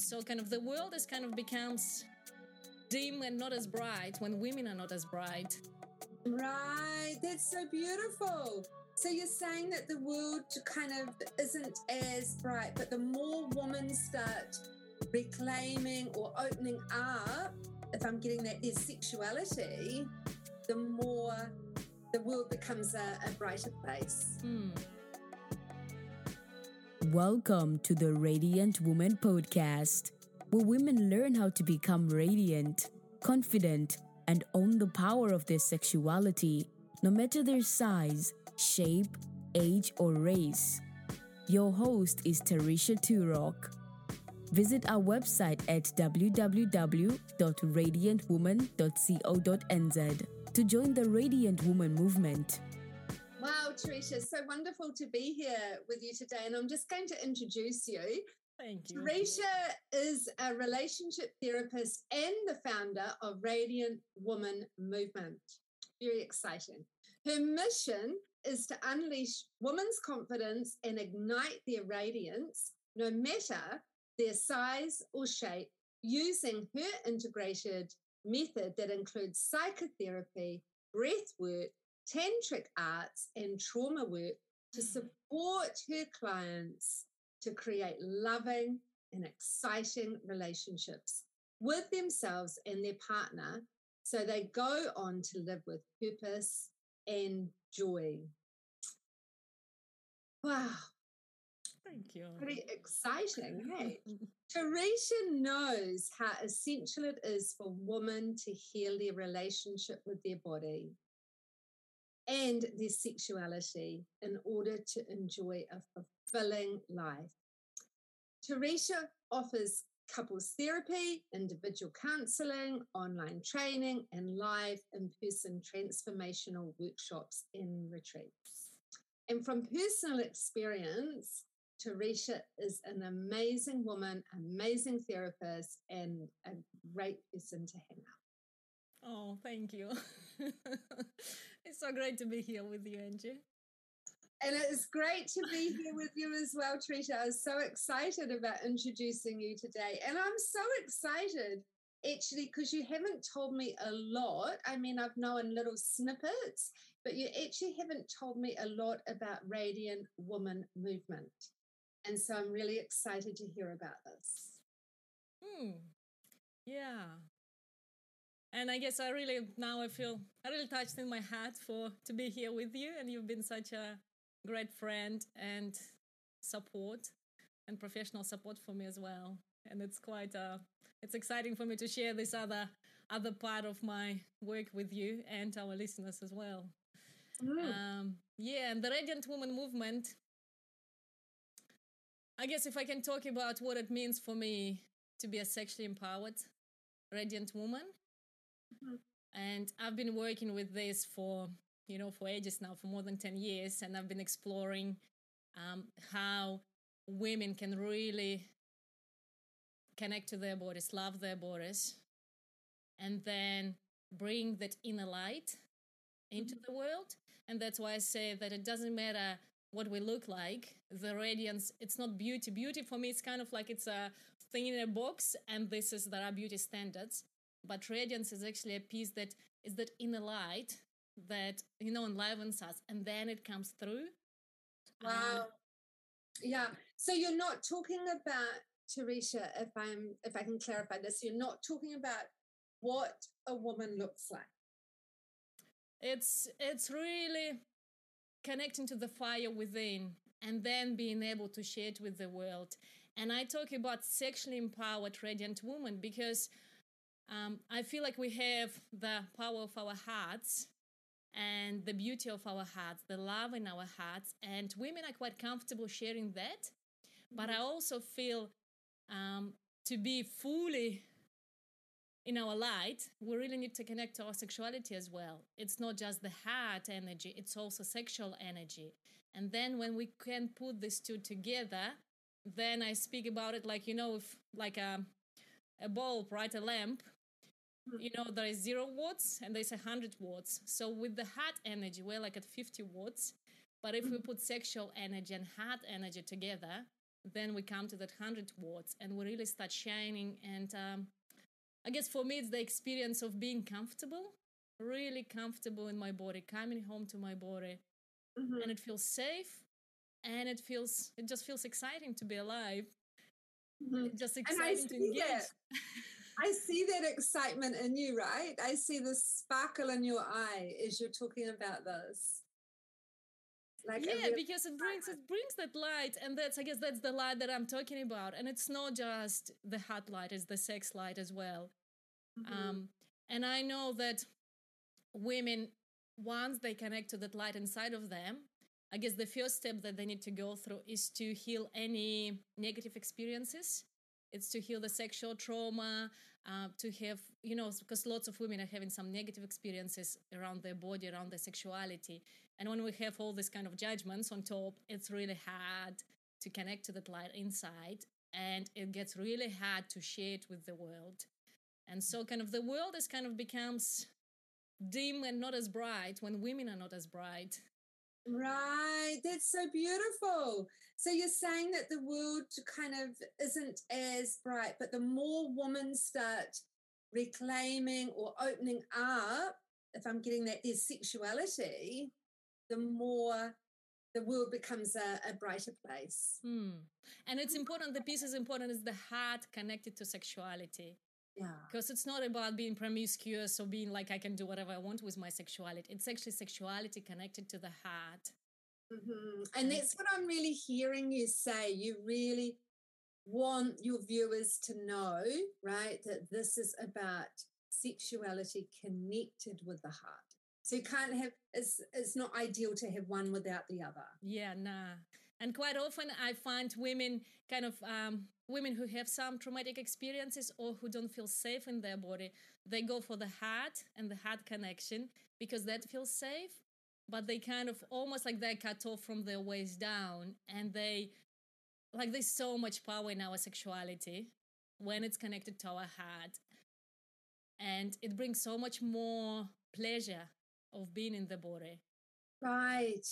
so kind of the world is kind of becomes dim and not as bright when women are not as bright. Right, that's so beautiful. So you're saying that the world kind of isn't as bright, but the more women start reclaiming or opening up, if I'm getting that, their sexuality, the more the world becomes a, a brighter place. Mm. Welcome to the Radiant Woman Podcast, where women learn how to become radiant, confident, and own the power of their sexuality, no matter their size, shape, age, or race. Your host is Tarisha Tourok. Visit our website at www.radiantwoman.co.nz to join the Radiant Woman movement. Tarisha, so wonderful to be here with you today. And I'm just going to introduce you. Thank you. Tarisha is a relationship therapist and the founder of Radiant Woman Movement. Very exciting. Her mission is to unleash women's confidence and ignite their radiance, no matter their size or shape, using her integrated method that includes psychotherapy, breath work, tantric arts, and trauma work to mm. support her clients to create loving and exciting relationships with themselves and their partner so they go on to live with purpose and joy. Wow. Thank you. Pretty exciting, hey? Tarisha knows how essential it is for women to heal their relationship with their body and their sexuality in order to enjoy a fulfilling life. Tarisha offers couples therapy, individual counseling, online training, and live in person transformational workshops and retreats. And from personal experience, Tarisha is an amazing woman, amazing therapist, and a great person to hang out. Oh, thank you. it's so great to be here with you, Angie. And it's great to be here with you as well, Tarisha. I was so excited about introducing you today. And I'm so excited actually because you haven't told me a lot. I mean, I've known little snippets, but you actually haven't told me a lot about Radiant Woman Movement. And so I'm really excited to hear about this. Hmm. Yeah. And I guess I really now I feel I really touched in my heart for to be here with you, and you've been such a great friend and support and professional support for me as well. And it's quite uh it's exciting for me to share this other other part of my work with you and our listeners as well. Mm. Um, yeah, and the Radiant Woman movement. I guess if I can talk about what it means for me to be a sexually empowered radiant woman, And I've been working with this for you know for ages now, for more than ten years, and I've been exploring um, how women can really connect to their bodies, love their bodies, and then bring that inner light into the world. And that's why I say that it doesn't matter what we look like. The radiance, it's not beauty. Beauty for me, it's kind of like it's a thing in a box, and this is there are beauty standards. But radiance is actually a piece that is that inner light that you know enlivens us, and then it comes through. Um, Wow. Yeah. So you're not talking about Teresa, if I'm if I can clarify this, you're not talking about what a woman looks like. it's it's really connecting to the fire within and then being able to share it with the world and i talk about sexually empowered radiant woman because um, i feel like we have the power of our hearts and the beauty of our hearts the love in our hearts and women are quite comfortable sharing that but i also feel um, to be fully in our light, we really need to connect to our sexuality as well. It's not just the heart energy, it's also sexual energy. And then when we can put these two together, then I speak about it like, you know, if like a, a bulb, right? A lamp, you know, there is zero watts and there's a hundred watts. So with the heart energy, we're like at 50 watts. But if we put sexual energy and heart energy together, then we come to that 100 watts and we really start shining and um, i guess for me it's the experience of being comfortable really comfortable in my body coming home to my body Mhm. and it feels safe and it feels it just feels exciting to be alive Mhm. It's just exciting to engage. I see that excitement in you, right? I see the sparkle in your eye as you're talking about this. Like yeah because it brings it brings that light and that's i guess that's the light that i'm talking about and it's not just the hot light it's the sex light as well Mhm. um and i know that women once they connect to that light inside of them i guess the first step that they need to go through is to heal any negative experiences it's to heal the sexual trauma uh, to have you know because lots of women are having some negative experiences around their body around their sexuality. And when we have all these kind of judgments on top it's really hard to connect to that light inside and it gets really hard to share it with the world. And so kind of the world is kind of becomes dim and not as bright when women are not as bright Right, that's so beautiful. So you're saying that the world kind of isn't as bright, but the more women start reclaiming or opening up, if I'm getting that, their sexuality, the more the world becomes a, a brighter place. Hmm. and it's important the piece is important is the heart connected to sexuality Yeah. because it's not about being promiscuous or being like i can do whatever i want with my sexuality it's actually sexuality connected to the heart Mhm. And that's what I'm really hearing you say. You really want your viewers to know, right, that this is about sexuality connected with the heart. So you can't have it's it's not ideal to have one without the other. Yeah, nah. And quite often I find women kind of um, women who have some traumatic experiences or who don't feel safe in their body, they go for the heart and the heart connection because that feels safe. But they kind of almost like they're cut off from their waist down and they like there's so much power in our sexuality when it's connected to our heart. And it brings so much more pleasure of being in the body. Right,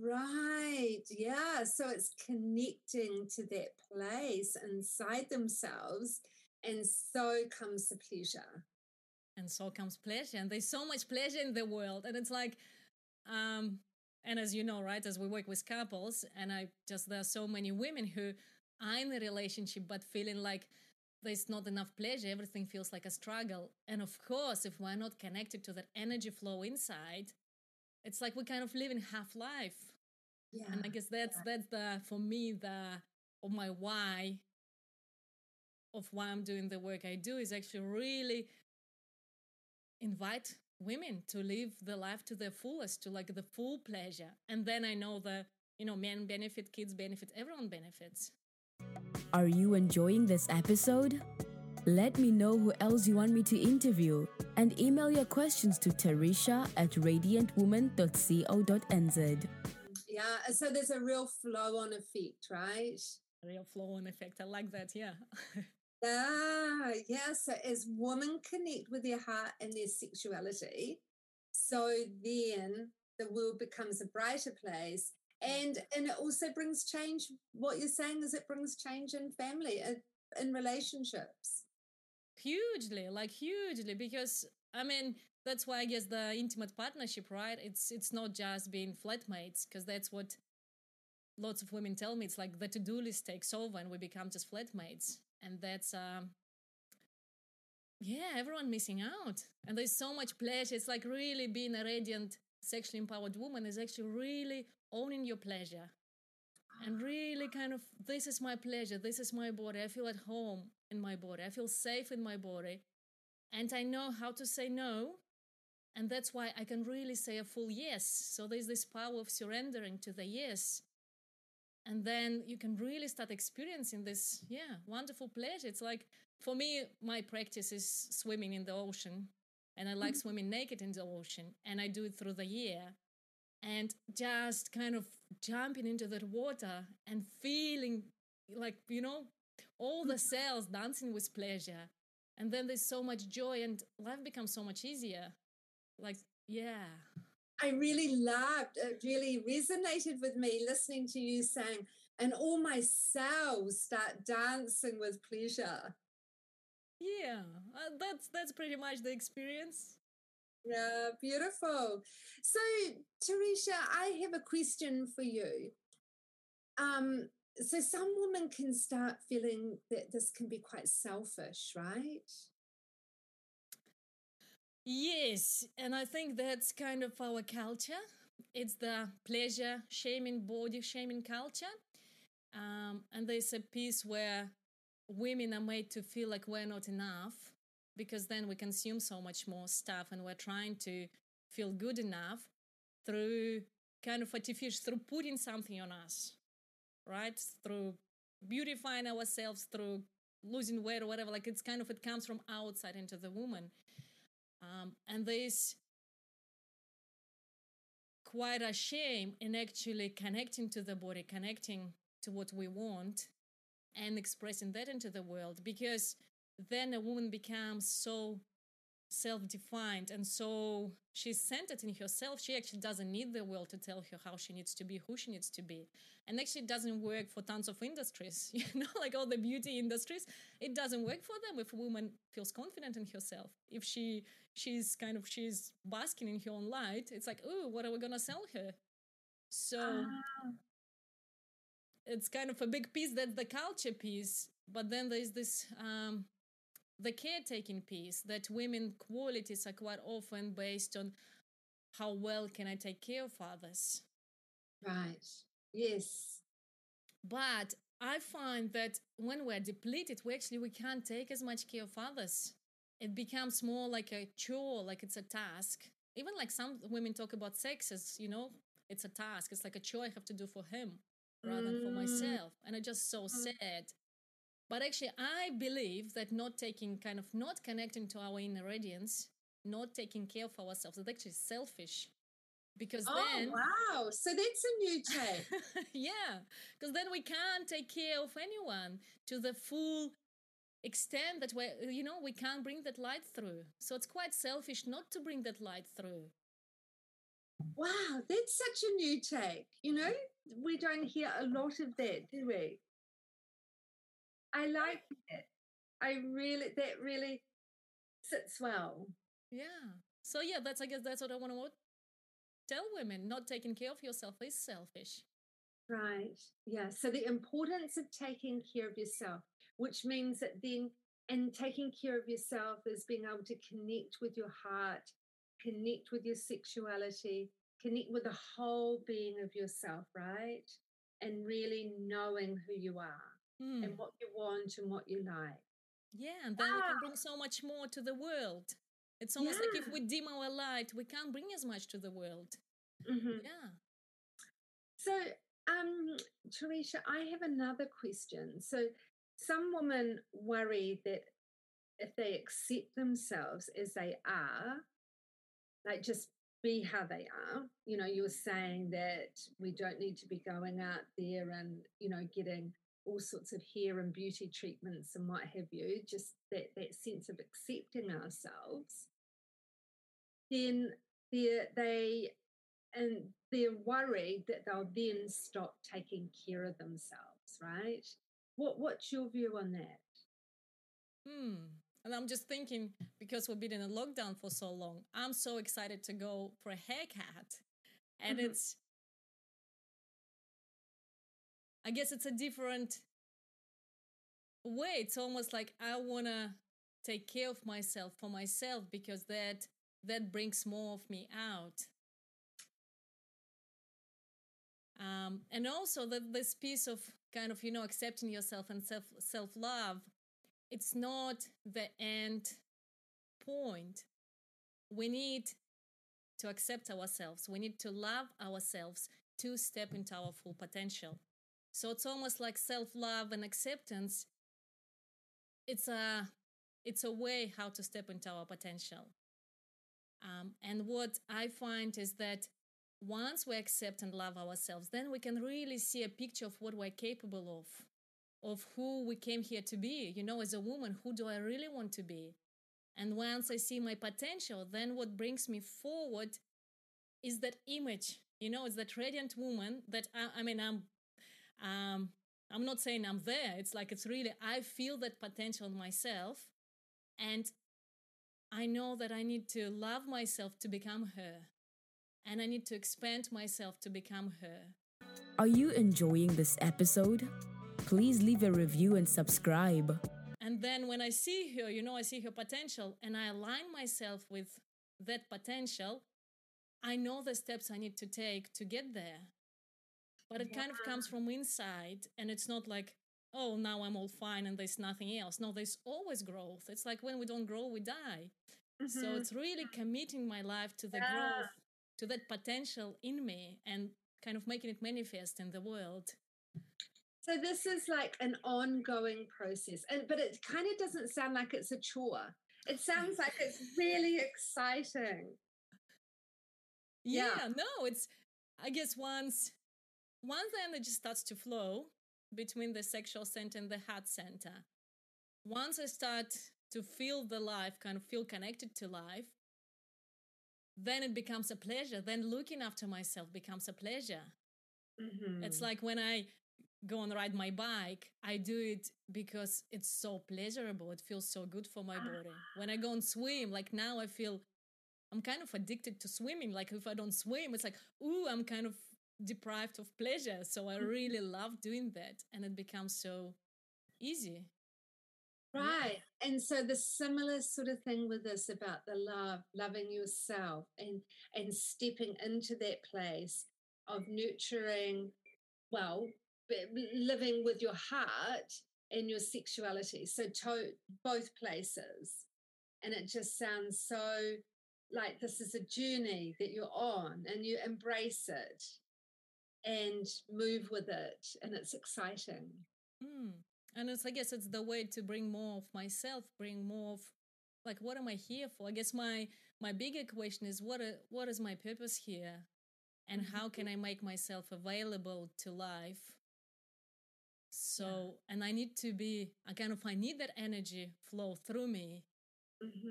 right. Yeah. So it's connecting to that place inside themselves. And so comes the pleasure. and so comes pleasure and there's so much pleasure in the world and it's like um and as you know right as we work with couples and i just there are so many women who are in a relationship but feeling like there's not enough pleasure everything feels like a struggle and of course if we're not connected to that energy flow inside it's like we kind of live in half life Yeah. and i guess that's that's the for me the of my why of why i'm doing the work i do is actually really invite women to live the life to their fullest to like the full pleasure and then i know the you know men benefit kids benefit everyone benefits Are you enjoying this episode? Let me know who else you want me to interview and email your questions to Tarisha at radiantwoman.co.nz. Yeah. So there's a real flow on effect, right? A real flow on effect i like that yeah Yeah, yeah. So as women connect with their heart and their sexuality, so then the world becomes a brighter place. And and it also brings change. What you're saying is it brings change in family, in, in relationships. Hugely like hugely because i mean that's why i guess the intimate partnership right? It's it's not just being flatmates because that's what lots of women tell me. It's like the to-do list takes over and we become just flatmates. And that's um yeah everyone missing out. And there's so much pleasure. It's like really being a radiant sexually empowered woman is actually really owning your pleasure and really kind of this is my pleasure this is my body. I feel at home in my body. I feel safe in my body. And i know how to say no. And that's why i can really say a full yes. So there's this power of surrendering to the yes. And then you can really start experiencing this yeah wonderful pleasure. It's like for me my practice is swimming in the ocean. And i like mm-hmm. swimming naked in the ocean. And i do it through the year and just kind of jumping into that water and feeling like you know all the cells dancing with pleasure and then there's so much joy and life becomes so much easier like yeah I really loved, it really resonated with me listening to you saying, and all my cells start dancing with pleasure. Yeah, uh, that's that's pretty much the experience. Yeah, beautiful. So, Teresa, I have a question for you. Um, so some women can start feeling that this can be quite selfish, right? Yes, and I think that's kind of our culture. It's the pleasure shaming, body shaming culture. Um, and there's a piece where women are made to feel like we're not enough because then we consume so much more stuff and we're trying to feel good enough through kind of artificial, through putting something on us, right? Through beautifying ourselves, through losing weight or whatever. Like it's kind of, it comes from outside into the woman. Um, and there's quite a shame in actually connecting to the body, connecting to what we want, and expressing that into the world because then a woman becomes so self-defined and so she's centered in herself. She actually doesn't need the world to tell her how she needs to be who she needs to be. And actually it doesn't work for tons of industries you know like all the beauty industries. It doesn't work for them if a woman feels confident in herself. If she she's kind of she's basking in her own light it's like oh what are we gonna sell her? So Ah, it's kind of a big piece that's the culture piece. But then there's this um the caretaking piece that women qualities are quite often based on how well can i take care of others right. Yes. but i find that when we're depleted we actually we can't take as much care of others it becomes more like a chore like it's a task even like some women talk about sex as you know it's a task it's like a chore i have to do for him rather than for Mm. myself and it's just so sad but actually i believe that not taking kind of not connecting to our inner radiance not taking care of ourselves is actually selfish because Oh, then wow. So that's a new take. yeah, because then we can't take care of anyone to the full extent that we, you know, we can't bring that light through. So it's quite selfish not to bring that light through. wow, that's such a new take. You know, we don't hear a lot of that, do we? I like it. I really, that really sits well. Yeah. So yeah, that's I guess that's what I want to tell women. Not taking care of yourself is selfish. Right. Yeah. So the importance of taking care of yourself, which means that then, and taking care of yourself is being able to connect with your heart, connect with your sexuality, connect with the whole being of yourself, right? And really knowing who you are Hmm. and what you want and what you like. Yeah, and then we can bring so much more to the world. It's almost like if we dim our light, we can't bring as much to the world. Mhm. Yeah. So, um, Teresa, I have another question. So, some women worry that if they accept themselves as they are, like just be how they are, you know, you were saying that we don't need to be going out there and, you know, getting all sorts of hair and beauty treatments and what have you, just that, that sense of accepting ourselves, then they're, they and they're worried that they'll then stop taking care of themselves, right? What what's your view on that? Hmm. And I'm just thinking because we've been in a lockdown for so long, I'm so excited to go for a haircut. And Mhm. it's, I guess it's a different way. It's almost like I want to take care of myself for myself because that that brings more of me out. Um, and also that this piece of kind of you know accepting yourself and self self love it's not the end point. We need to accept ourselves. We need to love ourselves to step into our full potential. So it's almost like self-love and acceptance. It's a it's a way how to step into our potential. Um, and what I find is that once we accept and love ourselves, then we can really see a picture of what we're capable of of who we came here to be. You know, as a woman, who do I really want to be? And once I see my potential, then what brings me forward is that image. You know, it's that radiant woman that I, I mean, I'm Um, I'm not saying I'm there. It's like it's really, I feel that potential in myself. And I know that I need to love myself to become her. And I need to expand myself to become her. Are you enjoying this episode? Please leave a review and subscribe. And then when I see her, you know, I see her potential and I align myself with that potential, I know the steps I need to take to get there. But it kind of comes from inside and it's not like, oh, now I'm all fine and there's nothing else. No, there's always growth. It's like when we don't grow, we die. Mm-hmm. So it's really committing my life to the yeah. growth, to that potential in me and kind of making it manifest in the world. So this is like an ongoing process, and but it kind of doesn't sound like it's a chore. It sounds like it's really exciting. Yeah, yeah, no, it's I guess once once the energy starts to flow between the sexual center and the heart center, once I start to feel the life, kind of feel connected to life, then it becomes a pleasure. Then looking after myself becomes a pleasure. Mm-hmm. It's like when I go and ride my bike, I do it because it's so pleasurable. It feels so good for my body. When I go and swim, like now I feel I'm kind of addicted to swimming. Like if I don't swim, it's like, ooh, I'm kind of deprived of pleasure. So I mm-hmm. really love doing that. And it becomes so easy. Right. Yeah. And so the similar sort of thing with this about the love, loving yourself and and stepping into that place of nurturing, well, living with your heart and your sexuality. So to both places. And it just sounds so like this is a journey that you're on and you embrace it and move with it and it's exciting. Mm. And it's I guess it's the way to bring more of myself, bring more of like what am I here for? I guess my my bigger question is what a, what is my purpose here? And mm-hmm. how can I make myself available to life so, yeah. and I need to be, I kind of, I need that energy flow through me. Mm-hmm.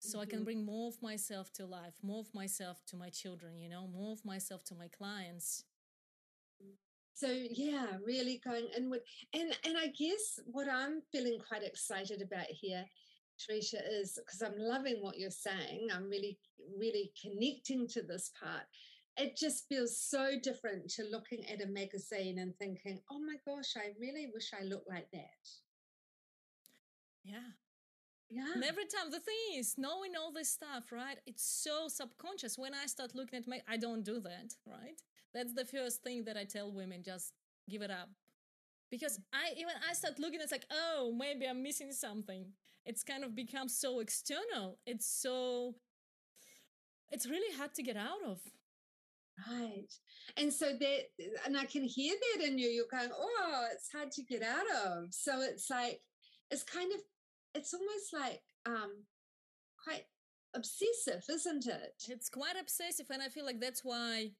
So mm-hmm. I can mm-hmm. bring more of myself to life, more of myself to my children, you know, more of myself to my clients. So yeah, really going inward. And and I guess what I'm feeling quite excited about here, Teresa, is because I'm loving what you're saying. I'm really, really connecting to this part it just feels so different to looking at a magazine and thinking, oh my gosh, I really wish I looked like that. Yeah. Yeah. And every time the thing is knowing all this stuff, right? It's so subconscious. When I start looking at my I don't do that, right? That's the first thing that I tell women, just give it up. Because I even I start looking, it's like, oh, maybe I'm missing something. It's kind of become so external. It's so it's really hard to get out of. Right. And so that, and I can hear that in you. You're going, oh, it's hard to get out of. So it's like, it's kind of, it's almost like um, quite obsessive, isn't it? It's quite obsessive. And I feel like that's why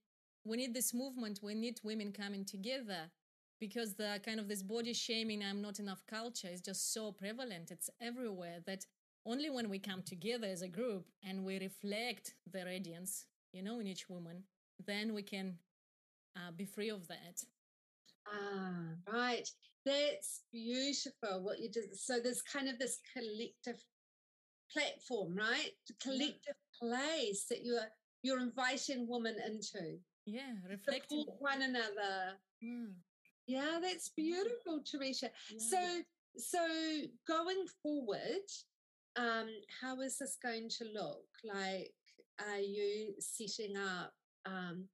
we need this movement. We need women coming together because the kind of this body shaming, I'm not enough culture is just so prevalent. It's everywhere that only when we come together as a group and we reflect the radiance, you know, in each woman, then we can uh, be free of that. Ah, right. That's beautiful what you did. So there's kind of this collective platform, right? The collective yeah. place that you're you're inviting women into. Yeah, reflecting Support one another. Mm. Yeah, that's beautiful, Teresa. Yeah. So so going forward, um, how is this going to look? Like, are you setting up um,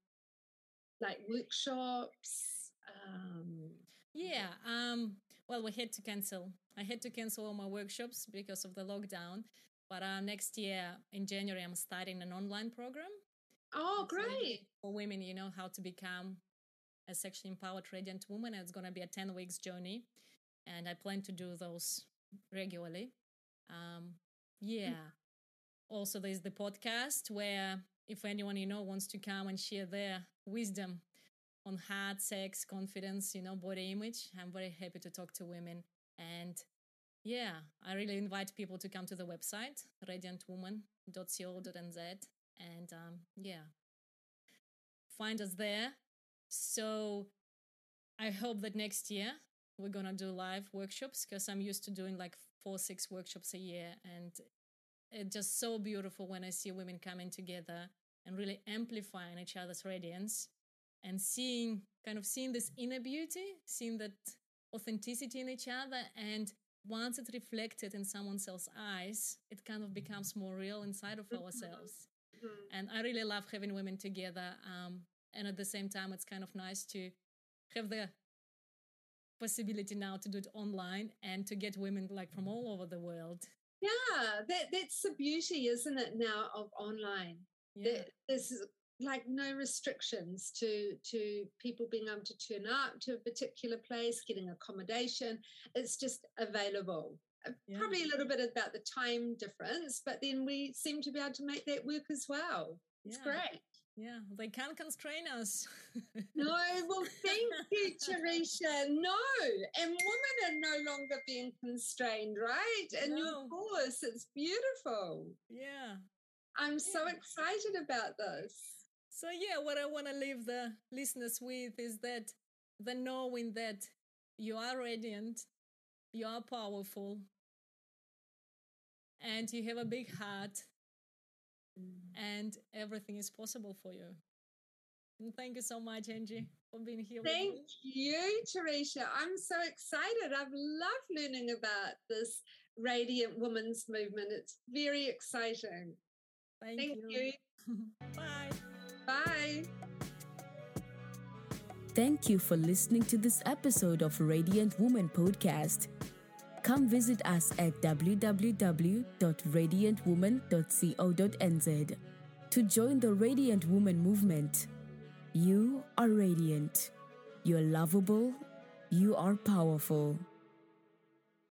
like workshops? Um, yeah. Um, well, we had to cancel. I had to cancel all my workshops because of the lockdown. But uh, next year in January, I'm starting an online program. Oh, great! For women, you know how to become a sexually empowered, radiant woman. It's going to be a 10 weeks journey. And I plan to do those regularly. Um, yeah. Mm. Also, there's the podcast where if anyone you know wants to come and share their wisdom on hard sex, confidence, you know, body image, I'm very happy to talk to women. And yeah, I really invite people to come to the website, radiantwoman.co.nz, and um, yeah, find us there. So I hope that next year we're gonna do live workshops because I'm used to doing like four, six workshops a year, and it's just so beautiful when I see women coming together and really amplifying each other's radiance and seeing kind of seeing this inner beauty, seeing that authenticity in each other and once it's reflected in someone else's eyes, it kind of becomes more real inside of Mm-hmm. ourselves. Mhm. And I really love having women together. Um, and at the same time, it's kind of nice to have the possibility now to do it online and to get women like from all over the world. Yeah, that, that's the beauty, isn't it, now of online? Yeah. There- There's like no restrictions to to people being able to turn up to a particular place, getting accommodation. It's just available. Uh, Yeah. Probably a little bit about the time difference, but then we seem to be able to make that work as well. It's Yeah. great. Yeah, they can't constrain us. No, well, thank you, Teresa. No, and women are no longer being constrained, right? And your course, it's beautiful. yeah. I'm so excited about this. So yeah, what I want to leave the listeners with is that the knowing that you are radiant, you are powerful, and you have a big heart, and everything is possible for you. And thank you so much, Angie, for being here. Thank with me. you, Teresa. I'm so excited. I've loved learning about this Radiant Women's Movement. It's very exciting. Thank, Thank you. Bye. Bye. Thank you for listening to this episode of Radiant Woman Podcast. Come visit us at www.radiantwoman.co.nz to join the Radiant Woman movement. You are radiant. You're lovable. You are powerful.